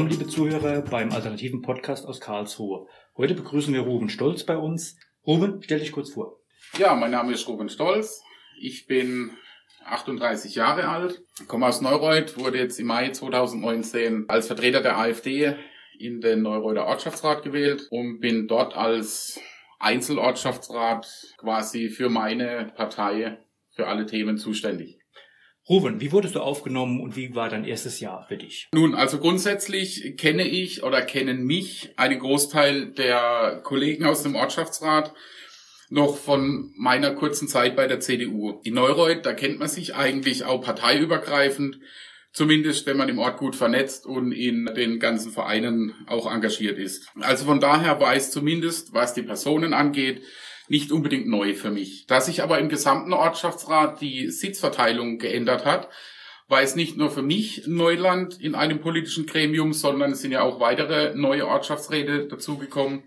willkommen, liebe Zuhörer, beim alternativen Podcast aus Karlsruhe. Heute begrüßen wir Ruben Stolz bei uns. Ruben, stell dich kurz vor. Ja, mein Name ist Ruben Stolz. Ich bin 38 Jahre alt, komme aus Neureuth, wurde jetzt im Mai 2019 als Vertreter der AfD in den Neureuther Ortschaftsrat gewählt und bin dort als Einzelortschaftsrat quasi für meine Partei für alle Themen zuständig. Ruben, wie wurdest du aufgenommen und wie war dein erstes Jahr für dich? Nun, also grundsätzlich kenne ich oder kennen mich einen Großteil der Kollegen aus dem Ortschaftsrat noch von meiner kurzen Zeit bei der CDU. In Neureuth, da kennt man sich eigentlich auch parteiübergreifend, zumindest wenn man im Ort gut vernetzt und in den ganzen Vereinen auch engagiert ist. Also von daher es zumindest, was die Personen angeht, nicht unbedingt neu für mich. Da sich aber im gesamten Ortschaftsrat die Sitzverteilung geändert hat, war es nicht nur für mich Neuland in einem politischen Gremium, sondern es sind ja auch weitere neue Ortschaftsräte dazugekommen.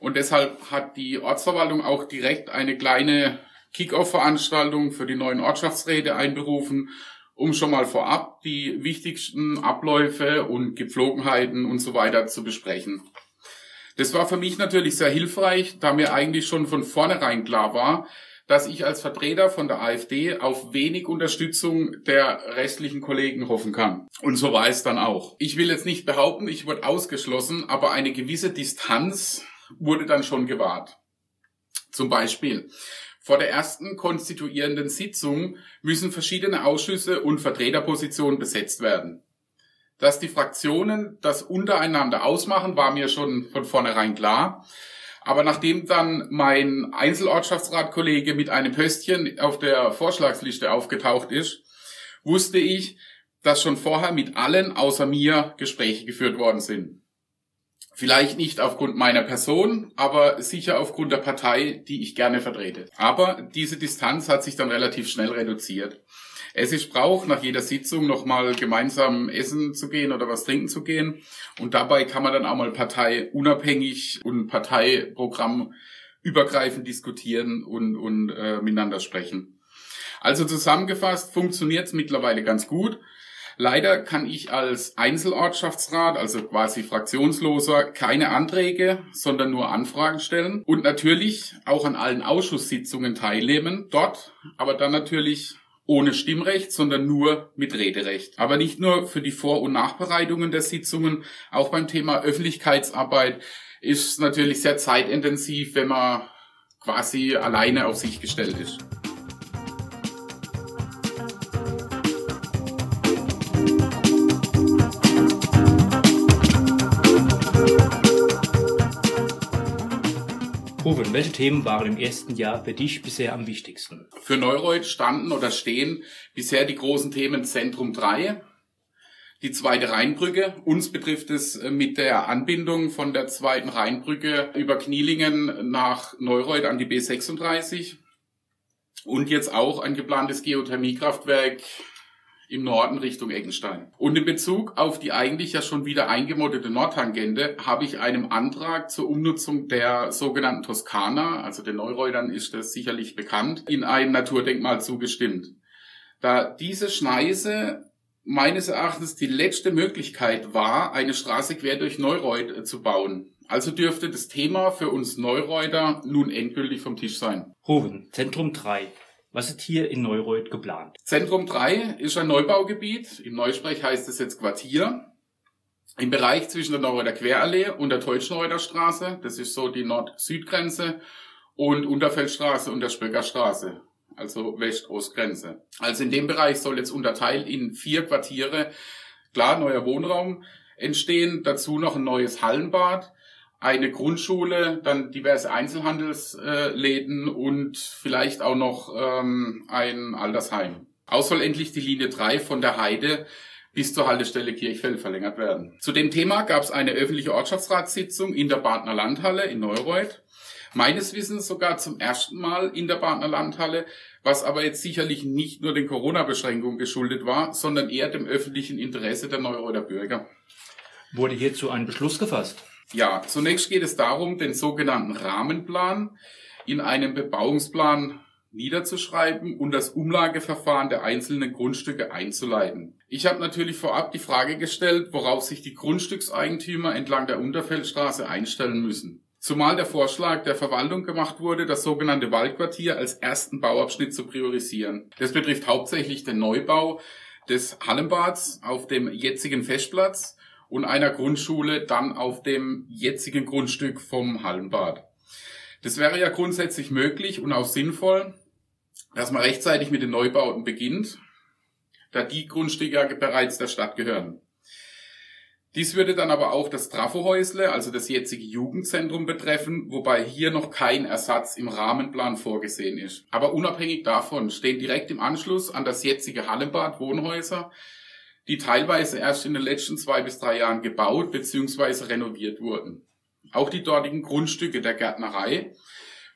Und deshalb hat die Ortsverwaltung auch direkt eine kleine Kick-Off-Veranstaltung für die neuen Ortschaftsräte einberufen, um schon mal vorab die wichtigsten Abläufe und Gepflogenheiten und so weiter zu besprechen. Das war für mich natürlich sehr hilfreich, da mir eigentlich schon von vornherein klar war, dass ich als Vertreter von der AfD auf wenig Unterstützung der restlichen Kollegen hoffen kann. Und so war es dann auch. Ich will jetzt nicht behaupten, ich wurde ausgeschlossen, aber eine gewisse Distanz wurde dann schon gewahrt. Zum Beispiel, vor der ersten konstituierenden Sitzung müssen verschiedene Ausschüsse und Vertreterpositionen besetzt werden. Dass die Fraktionen das untereinander ausmachen, war mir schon von vornherein klar. Aber nachdem dann mein Einzelortschaftsratkollege mit einem Pöstchen auf der Vorschlagsliste aufgetaucht ist, wusste ich, dass schon vorher mit allen außer mir Gespräche geführt worden sind. Vielleicht nicht aufgrund meiner Person, aber sicher aufgrund der Partei, die ich gerne vertrete. Aber diese Distanz hat sich dann relativ schnell reduziert es ist Brauch, nach jeder Sitzung nochmal gemeinsam essen zu gehen oder was trinken zu gehen. Und dabei kann man dann auch mal parteiunabhängig und Parteiprogramm übergreifend diskutieren und, und äh, miteinander sprechen. Also zusammengefasst funktioniert es mittlerweile ganz gut. Leider kann ich als Einzelortschaftsrat, also quasi fraktionsloser, keine Anträge, sondern nur Anfragen stellen und natürlich auch an allen Ausschusssitzungen teilnehmen, dort aber dann natürlich ohne Stimmrecht, sondern nur mit Rederecht. Aber nicht nur für die Vor- und Nachbereitungen der Sitzungen, auch beim Thema Öffentlichkeitsarbeit ist natürlich sehr zeitintensiv, wenn man quasi alleine auf sich gestellt ist. Ruben, welche Themen waren im ersten Jahr für dich bisher am wichtigsten? Für Neureuth standen oder stehen bisher die großen Themen Zentrum 3, die zweite Rheinbrücke. Uns betrifft es äh, mit der Anbindung von der zweiten Rheinbrücke über Knielingen nach Neureuth an die B36 und jetzt auch ein geplantes Geothermiekraftwerk im Norden Richtung Eckenstein. Und in Bezug auf die eigentlich ja schon wieder eingemoddete Nordtangente habe ich einem Antrag zur Umnutzung der sogenannten Toskana, also den Neureutern ist das sicherlich bekannt, in ein Naturdenkmal zugestimmt. Da diese Schneise meines Erachtens die letzte Möglichkeit war, eine Straße quer durch Neureuth äh, zu bauen. Also dürfte das Thema für uns Neureuter nun endgültig vom Tisch sein. Ruben, Zentrum 3. Was ist hier in Neureuth geplant? Zentrum 3 ist ein Neubaugebiet. Im Neusprech heißt es jetzt Quartier. Im Bereich zwischen der Neureuther Querallee und der Teutschenreuther Straße, das ist so die Nord-Süd-Grenze, und Unterfeldstraße und der Spöcker Straße, also West-Ost-Grenze. Also in dem Bereich soll jetzt unterteilt in vier Quartiere, klar, neuer Wohnraum entstehen, dazu noch ein neues Hallenbad, eine Grundschule, dann diverse Einzelhandelsläden und vielleicht auch noch ähm, ein Altersheim. Auch soll endlich die Linie 3 von der Heide bis zur Haltestelle Kirchfeld verlängert werden. Zu dem Thema gab es eine öffentliche Ortschaftsratssitzung in der Badner Landhalle in Neureuth. Meines Wissens sogar zum ersten Mal in der Badner Landhalle, was aber jetzt sicherlich nicht nur den Corona-Beschränkungen geschuldet war, sondern eher dem öffentlichen Interesse der Neureuther Bürger. Wurde hierzu ein Beschluss gefasst? Ja, zunächst geht es darum, den sogenannten Rahmenplan in einem Bebauungsplan niederzuschreiben und das Umlageverfahren der einzelnen Grundstücke einzuleiten. Ich habe natürlich vorab die Frage gestellt, worauf sich die Grundstückseigentümer entlang der Unterfeldstraße einstellen müssen. Zumal der Vorschlag der Verwaltung gemacht wurde, das sogenannte Waldquartier als ersten Bauabschnitt zu priorisieren. Das betrifft hauptsächlich den Neubau des Hallenbads auf dem jetzigen Festplatz und einer Grundschule dann auf dem jetzigen Grundstück vom Hallenbad. Das wäre ja grundsätzlich möglich und auch sinnvoll, dass man rechtzeitig mit den Neubauten beginnt, da die Grundstücke ja bereits der Stadt gehören. Dies würde dann aber auch das Trafohäusle, also das jetzige Jugendzentrum betreffen, wobei hier noch kein Ersatz im Rahmenplan vorgesehen ist. Aber unabhängig davon stehen direkt im Anschluss an das jetzige Hallenbad Wohnhäuser, die teilweise erst in den letzten zwei bis drei Jahren gebaut bzw. renoviert wurden. Auch die dortigen Grundstücke der Gärtnerei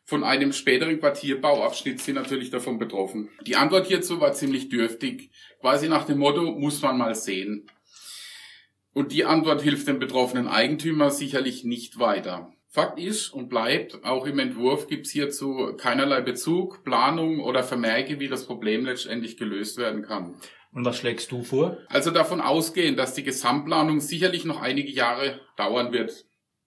von einem späteren Quartierbauabschnitt sind natürlich davon betroffen. Die Antwort hierzu war ziemlich dürftig, quasi nach dem Motto, muss man mal sehen. Und die Antwort hilft dem betroffenen Eigentümer sicherlich nicht weiter. Fakt ist und bleibt, auch im Entwurf gibt es hierzu keinerlei Bezug, Planung oder Vermerke, wie das Problem letztendlich gelöst werden kann. Und was schlägst du vor? Also davon ausgehen, dass die Gesamtplanung sicherlich noch einige Jahre dauern wird.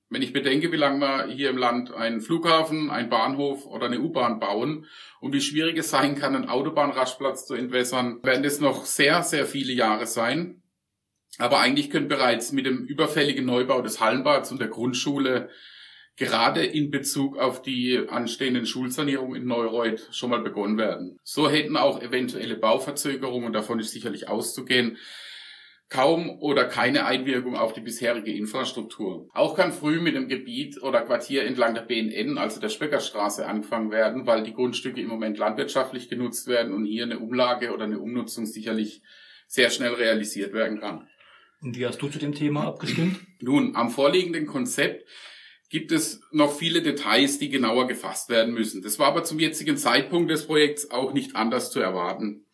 Wenn ich bedenke, wie lange wir hier im Land einen Flughafen, einen Bahnhof oder eine U-Bahn bauen und wie schwierig es sein kann, einen Autobahnrastplatz zu entwässern, werden es noch sehr, sehr viele Jahre sein. Aber eigentlich könnte bereits mit dem überfälligen Neubau des Hallenbads und der Grundschule gerade in Bezug auf die anstehenden Schulsanierungen in Neureuth schon mal begonnen werden. So hätten auch eventuelle Bauverzögerungen, davon ist sicherlich auszugehen, kaum oder keine Einwirkung auf die bisherige Infrastruktur. Auch kann früh mit dem Gebiet oder Quartier entlang der BNN, also der Speckerstraße, angefangen werden, weil die Grundstücke im Moment landwirtschaftlich genutzt werden und hier eine Umlage oder eine Umnutzung sicherlich sehr schnell realisiert werden kann. Und wie hast du zu dem Thema abgestimmt? Nun, am vorliegenden Konzept gibt es noch viele Details, die genauer gefasst werden müssen. Das war aber zum jetzigen Zeitpunkt des Projekts auch nicht anders zu erwarten.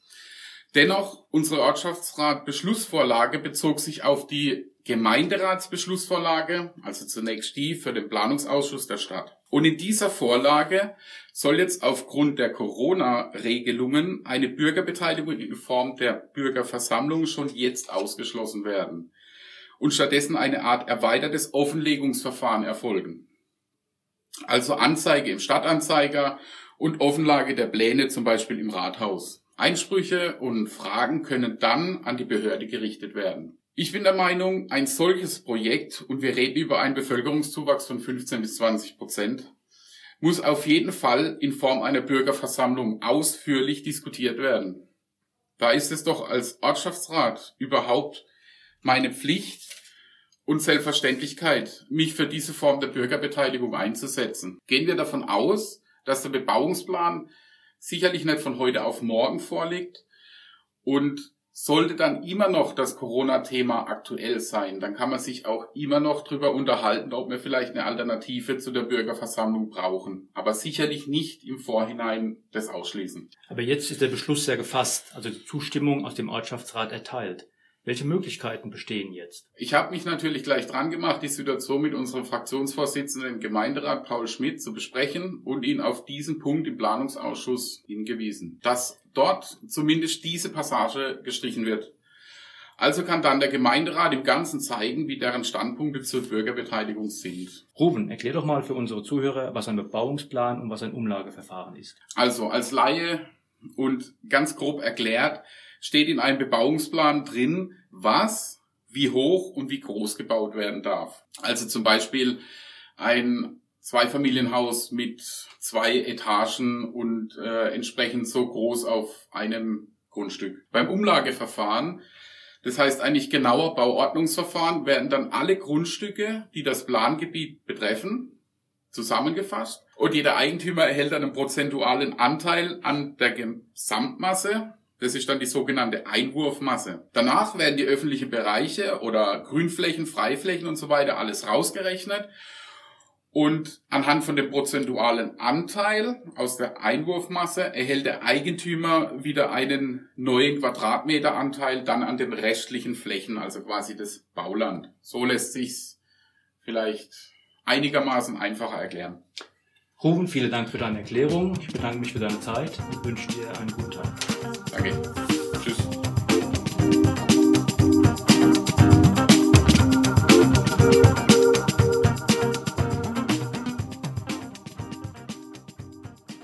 Dennoch, unsere Ortschaftsrat-Beschlussvorlage bezog sich auf die Gemeinderatsbeschlussvorlage, also zunächst die für den Planungsausschuss der Stadt. Und in dieser Vorlage soll jetzt aufgrund der Corona-Regelungen eine Bürgerbeteiligung in Form der Bürgerversammlung schon jetzt ausgeschlossen werden und stattdessen eine Art erweitertes Offenlegungsverfahren erfolgen. Also Anzeige im Stadtanzeiger und Offenlage der Pläne zum Beispiel im Rathaus. Einsprüche und Fragen können dann an die Behörde gerichtet werden. Ich bin der Meinung, ein solches Projekt, und wir reden über einen Bevölkerungszuwachs von 15 bis 20 Prozent, muss auf jeden Fall in Form einer Bürgerversammlung ausführlich diskutiert werden. Da ist es doch als Ortschaftsrat überhaupt meine Pflicht und Selbstverständlichkeit, mich für diese Form der Bürgerbeteiligung einzusetzen. Gehen wir davon aus, dass der Bebauungsplan sicherlich nicht von heute auf morgen vorliegt. Und sollte dann immer noch das Corona-Thema aktuell sein, dann kann man sich auch immer noch darüber unterhalten, ob wir vielleicht eine Alternative zu der Bürgerversammlung brauchen. Aber sicherlich nicht im Vorhinein das ausschließen. Aber jetzt ist der Beschluss ja gefasst, also die Zustimmung aus dem Ortschaftsrat erteilt. Welche Möglichkeiten bestehen jetzt? Ich habe mich natürlich gleich dran gemacht, die Situation mit unserem Fraktionsvorsitzenden im Gemeinderat Paul Schmidt zu besprechen und ihn auf diesen Punkt im Planungsausschuss hingewiesen, dass dort zumindest diese Passage gestrichen wird. Also kann dann der Gemeinderat im Ganzen zeigen, wie deren Standpunkte zur Bürgerbeteiligung sind. Ruben, erklär doch mal für unsere Zuhörer, was ein Bebauungsplan und was ein Umlageverfahren ist. Also als Laie und ganz grob erklärt, steht in einem Bebauungsplan drin, was, wie hoch und wie groß gebaut werden darf. Also zum Beispiel ein Zweifamilienhaus mit zwei Etagen und äh, entsprechend so groß auf einem Grundstück. Beim Umlageverfahren, das heißt eigentlich genauer Bauordnungsverfahren, werden dann alle Grundstücke, die das Plangebiet betreffen, zusammengefasst und jeder Eigentümer erhält einen prozentualen Anteil an der Gesamtmasse das ist dann die sogenannte Einwurfmasse. Danach werden die öffentlichen Bereiche oder Grünflächen, Freiflächen und so weiter alles rausgerechnet. Und anhand von dem prozentualen Anteil aus der Einwurfmasse erhält der Eigentümer wieder einen neuen Quadratmeteranteil dann an den restlichen Flächen, also quasi das Bauland. So lässt sich's vielleicht einigermaßen einfacher erklären. Ruben, vielen Dank für deine Erklärung. Ich bedanke mich für deine Zeit und wünsche dir einen guten Tag. Danke. Tschüss.